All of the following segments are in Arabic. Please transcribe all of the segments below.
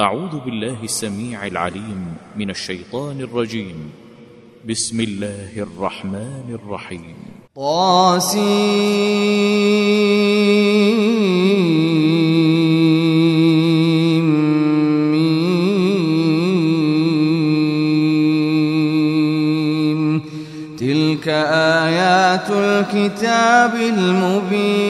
أعوذ بالله السميع العليم من الشيطان الرجيم. بسم الله الرحمن الرحيم. طاسيم تلك آيات الكتاب المبين.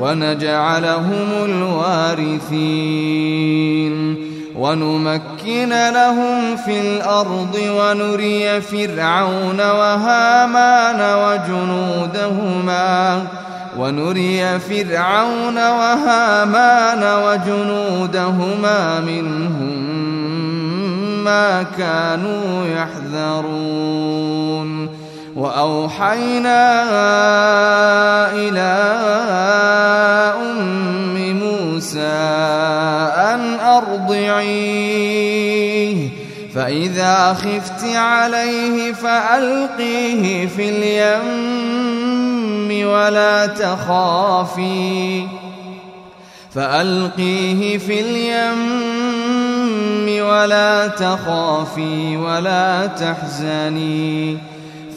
ونجعلهم الوارثين ونمكن لهم في الأرض ونري فرعون وهامان وجنودهما ونري فرعون وهامان وجنودهما منهم ما كانوا يحذرون وأوحينا إلى أم موسى أن أرضعيه فإذا خفت عليه فألقيه في اليم ولا تخافي. فألقيه في اليم ولا تخافي ولا تحزني.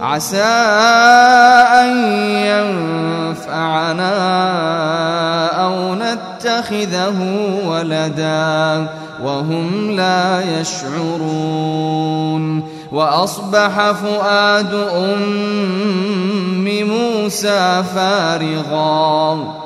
عسى أن ينفعنا أو نتخذه ولدا وهم لا يشعرون. وأصبح فؤاد أم موسى فارغا.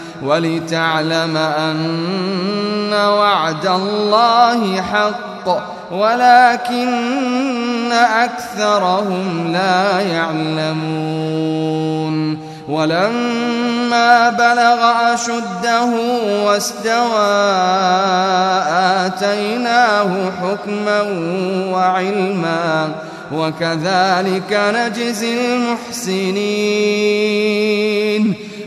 ولتعلم أن وعد الله حق ولكن أكثرهم لا يعلمون. ولما بلغ أشده واستوى آتيناه حكما وعلما وكذلك نجزي المحسنين.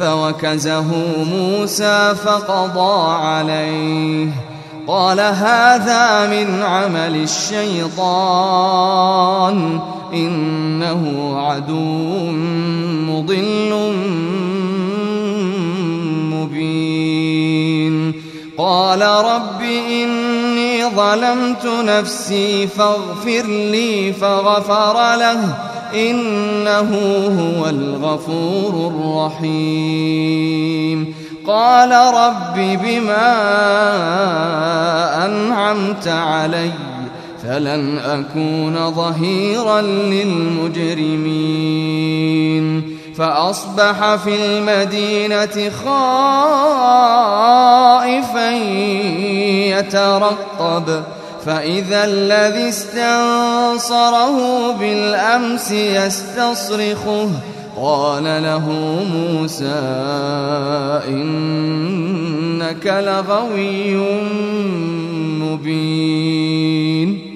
فوكزه موسى فقضى عليه. قال هذا من عمل الشيطان إنه عدو مضل مبين. قال رب إني ظلمت نفسي فاغفر لي فغفر له. إنه هو الغفور الرحيم. قال رب بما أنعمت علي فلن أكون ظهيرا للمجرمين. فأصبح في المدينة خائفا يترقب. فإذا الذي استنصره بالأمس يستصرخه قال له موسى إنك لغوي مبين.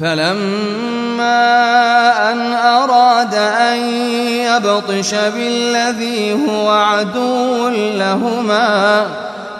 فلما أن أراد أن يبطش بالذي هو عدو لهما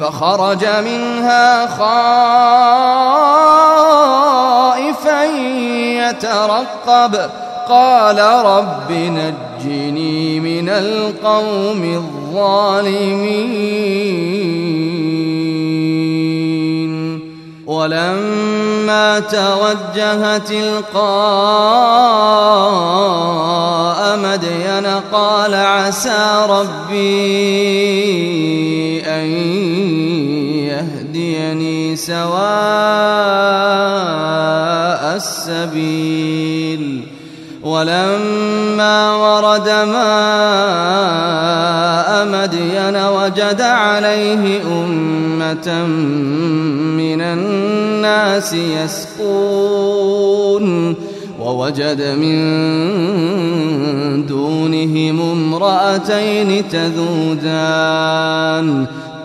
فخرج منها خائفا يترقب. قال رب نجني من القوم الظالمين. ولما توجه تلقاء مدين قال عسى ربي سواء السبيل ولما ورد ماء مدين وجد عليه أمة من الناس يسقون ووجد من دونهم امرأتين تذودان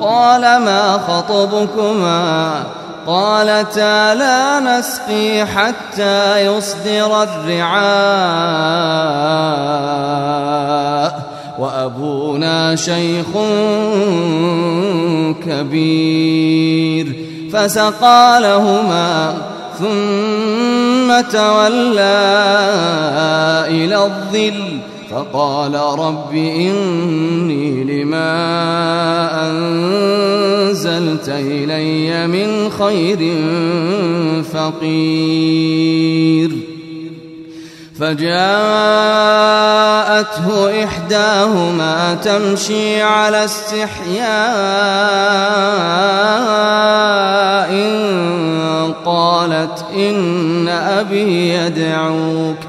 قال ما خطبكما؟ قالتا لا نسقي حتى يصدر الرعاء وأبونا شيخ كبير. فسقى لهما ثم تولى إلى الظل. فقال رب إني لما أنزلت إلي من خير فقير. فجاءته إحداهما تمشي على استحياء قالت إن أبي يدعوك.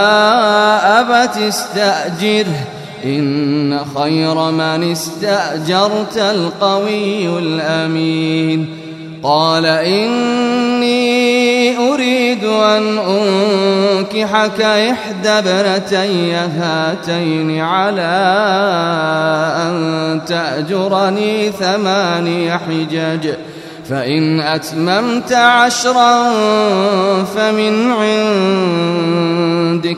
استأجره إن خير من استأجرت القوي الأمين. قال إني أريد أن أنكحك إحدى ابنتي هاتين على أن تأجرني ثماني حجج. فإن أتممت عشرا فمن عندك.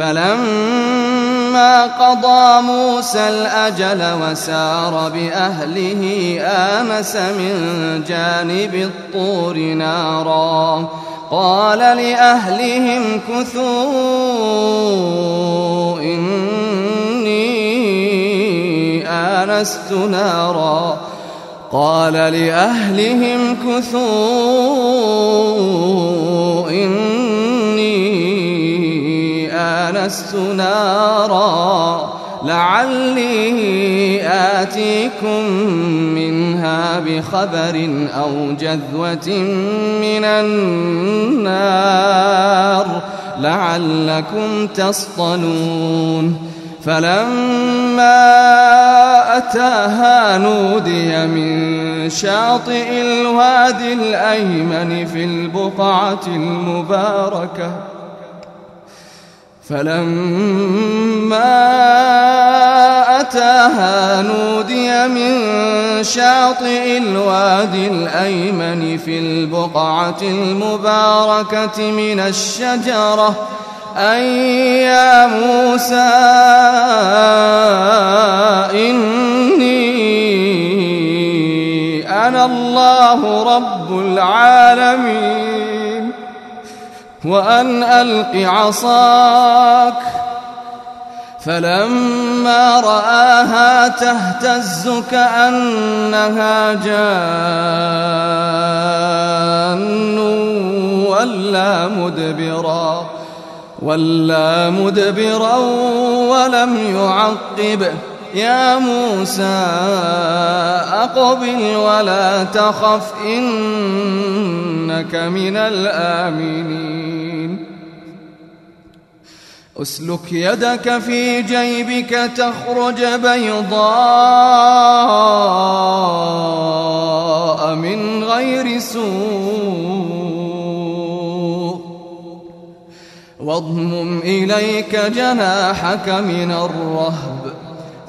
فلما قضى موسى الأجل وسار بأهله آنس من جانب الطور نارا. قال لأهلهم كثوا إني آنست نارا. قال لأهلهم كثوا إني آنست نارا لعلي آتيكم منها بخبر أو جذوة من النار لعلكم تصطلون فلما أتاها نودي من شاطئ الوادي الأيمن في البقعة المباركة فلما أتاها نودي من شاطئ الوادي الأيمن في البقعة المباركة من الشجرة أن يا موسى إني أنا الله رب العالمين. وأن ألق عصاك. فلما رآها تهتز كأنها جان ولا مدبرا ولا مدبرا ولم يعقب. يا موسى أقبل ولا تخف إنك من الآمنين. أسلك يدك في جيبك تخرج بيضاء من غير سوء. واضمم إليك جناحك من الرهب.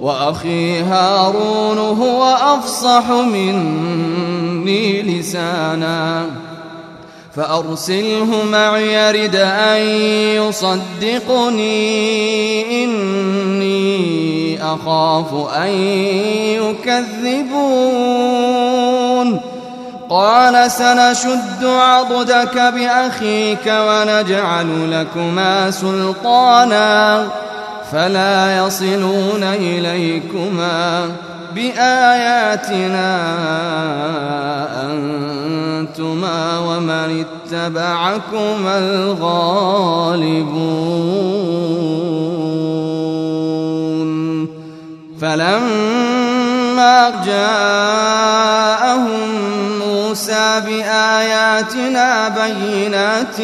وأخي هارون هو أفصح مني لسانا. فأرسله معي رد أن يصدقني إني أخاف أن يكذبون. قال سنشد عضدك بأخيك ونجعل لكما سلطانا. فلا يصلون إليكما بآياتنا أنتما ومن اتبعكما الغالبون. فلما جاءهم موسى بآياتنا بينات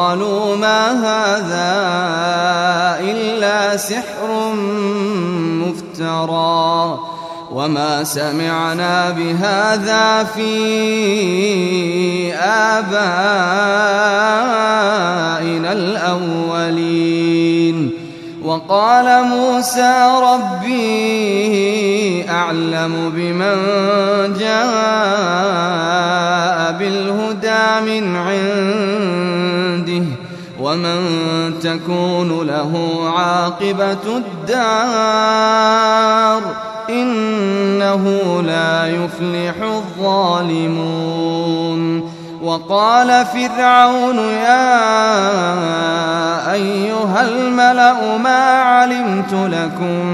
قالوا ما هذا إلا سحر مفترى وما سمعنا بهذا في آبائنا الأولين وقال موسى ربي أعلم بمن جاء بالهدى من عنده ومن تكون له عاقبة الدار إنه لا يفلح الظالمون. وقال فرعون يا أيها الملأ ما علمت لكم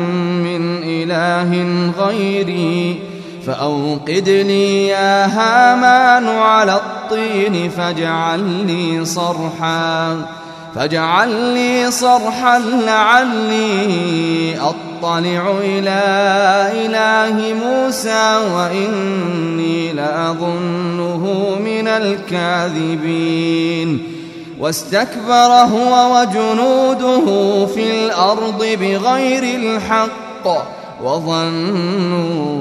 من إله غيري فأوقد لي يا هامان على الطين فاجعل لي صرحا فاجعل لي صرحا لعلي أطلع إلى إله موسى وإني لأظنه من الكاذبين. واستكبر هو وجنوده في الأرض بغير الحق وظنوا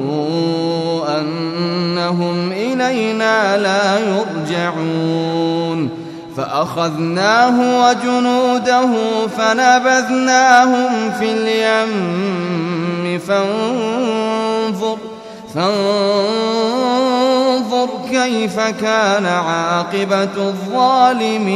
أنهم إلينا لا يرجعون. فأخذناه وجنوده فنبذناهم في اليم. فانظر فانظر كيف كان عاقبة الظالمين.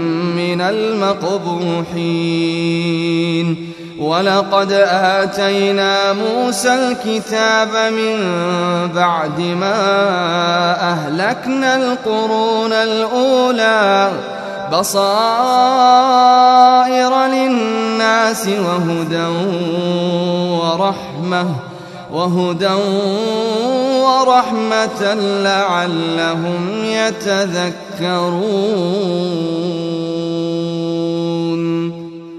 من المقبوحين. ولقد آتينا موسى الكتاب من بعد ما أهلكنا القرون الأولى. بصائر للناس وهدى ورحمة وهدى ورحمة لعلهم يتذكرون.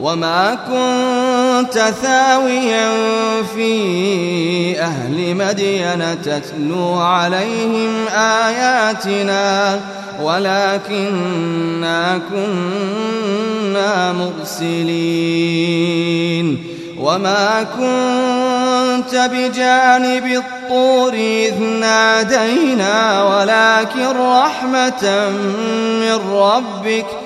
وما كنت ثاويا في أهل مدين تتلو عليهم آياتنا ولكننا كنا مرسلين. وما كنت بجانب الطور إذ نادينا ولكن رحمة من ربك ۖ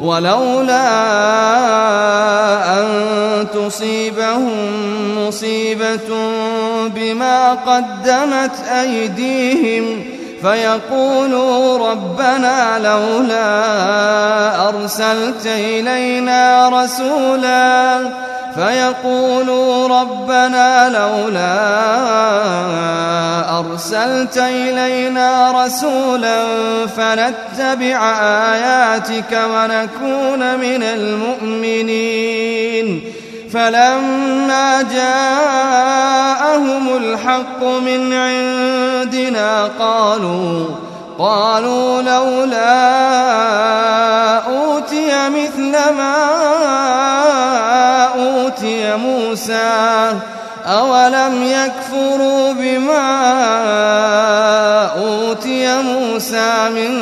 ولولا أن تصيبهم مصيبة بما قدمت أيديهم فيقولوا ربنا لولا أرسلت إلينا رسولا فيقولوا ربنا لولا أرسلت إلينا رسولا فنتبع آياتك ونكون من المؤمنين. فلما جاءهم الحق من عندنا قالوا قالوا لولا أوتي مثل ما أوتي موسى أولم يكفروا بما أوتي موسى من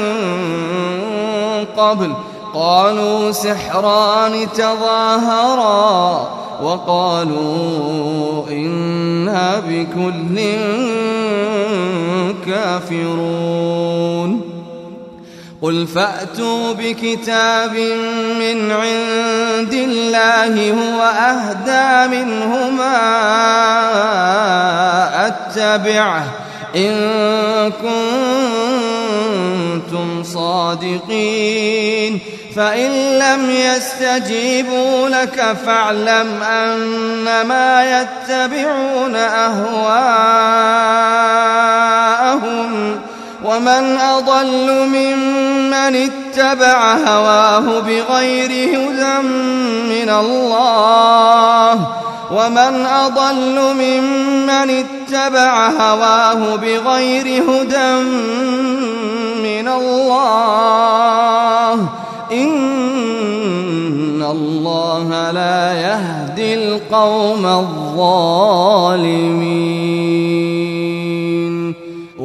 قبل؟ قالوا سحران تظاهرا وقالوا إنا بكل كافرون. قل فأتوا بكتاب من عند الله هو أهدى منهما أتبعه. إن كنتم صادقين. فإن لم يستجيبوا لك فاعلم أنما يتبعون أهواءهم. ومن أضل ممن اتبع هواه بغير هدى من الله ومن أضل ممن اتبع هواه بغير هدى من الله إن الله لا يهدي القوم الظالمين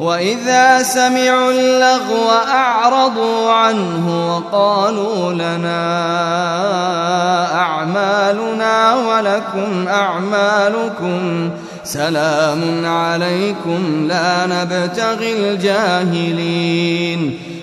وإذا سمعوا اللغو أعرضوا عنه وقالوا لنا أعمالنا ولكم أعمالكم سلام عليكم لا نبتغي الجاهلين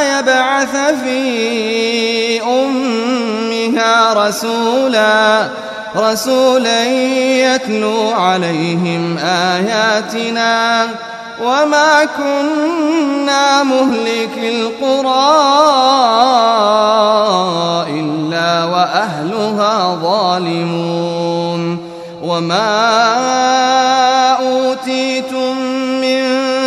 يبعث في أمها رسولا رسولا يتلو عليهم آياتنا. وما كنا مهلك القرى إلا وأهلها ظالمون. وما أوتيتم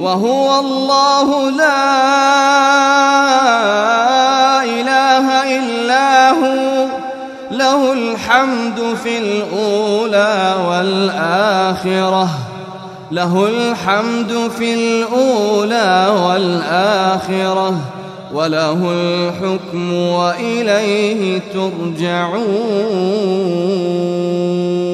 وهو الله لا إله إلا هو. له الحمد في الأولى والآخرة. له الحمد في الأولى والآخرة. وله الحكم وإليه ترجعون.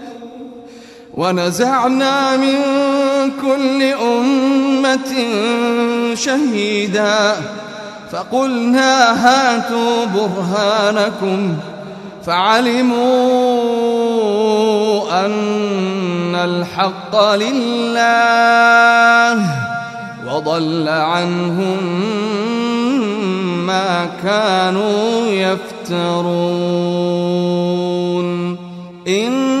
ونزعنا من كل أمة شهيدا فقلنا هاتوا برهانكم فعلموا أن الحق لله وضل عنهم ما كانوا يفترون. إن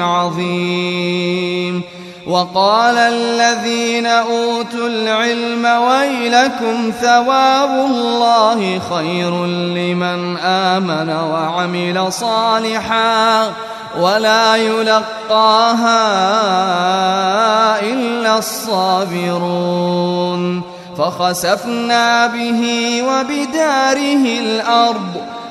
عظيم. وقال الذين أوتوا العلم ويلكم ثواب الله خير لمن آمن وعمل صالحا ولا يلقاها إلا الصابرون. فخسفنا به وبداره الأرض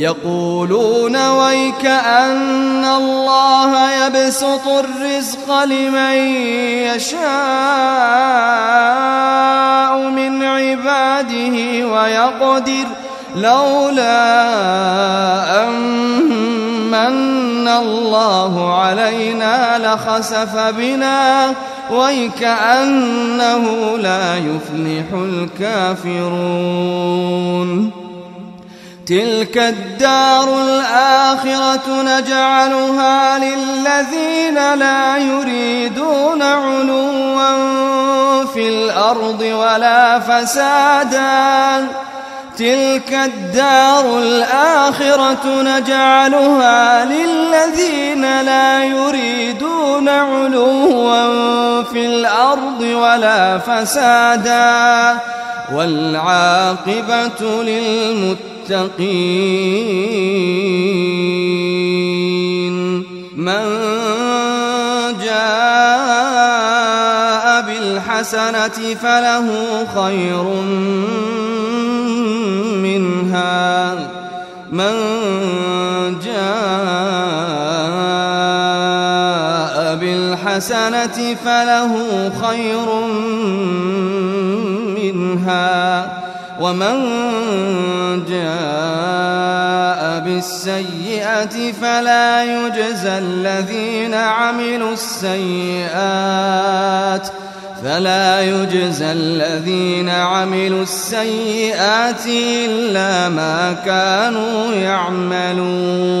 يقولون ويك أن الله يبسط الرزق لمن يشاء من عباده ويقدر لولا أمن الله علينا لخسف بنا ويكأنه لا يفلح الكافرون تلك الدار الآخرة نجعلها للذين لا يريدون علوا في الأرض ولا فسادا. تلك الدار الآخرة نجعلها للذين لا يريدون علوا في الأرض ولا فسادا. والعاقبة للمتقين من جاء بالحسنة فله خير منها من جاء بالحسنة فله خير منها ومن جاء بالسيئة فلا يجزى الذين عملوا السيئات فلا يجزى الذين عملوا السيئات إلا ما كانوا يعملون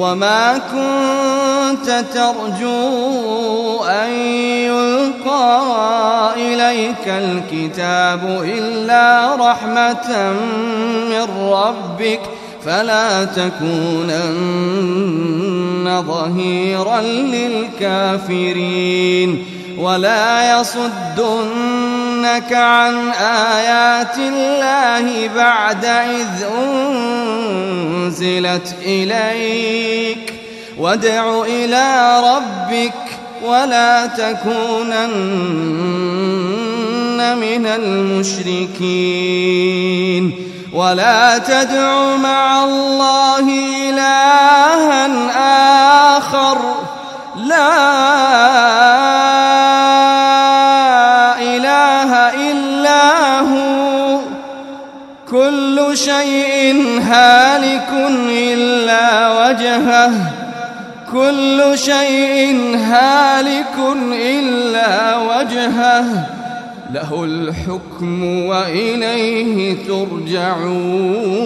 وما كنت ترجو أن يلقى إليك الكتاب إلا رحمة من ربك فلا تكونن ظهيرا للكافرين ولا يصدنك عن آيات الله بعد إذ أنزلت إليك. وادع إلى ربك ولا تكونن من المشركين. ولا تدع مع الله إلها آخر. لا كل شيء هالك إلا وجهه. كل شيء هالك إلا وجهه. له الحكم وإليه ترجعون.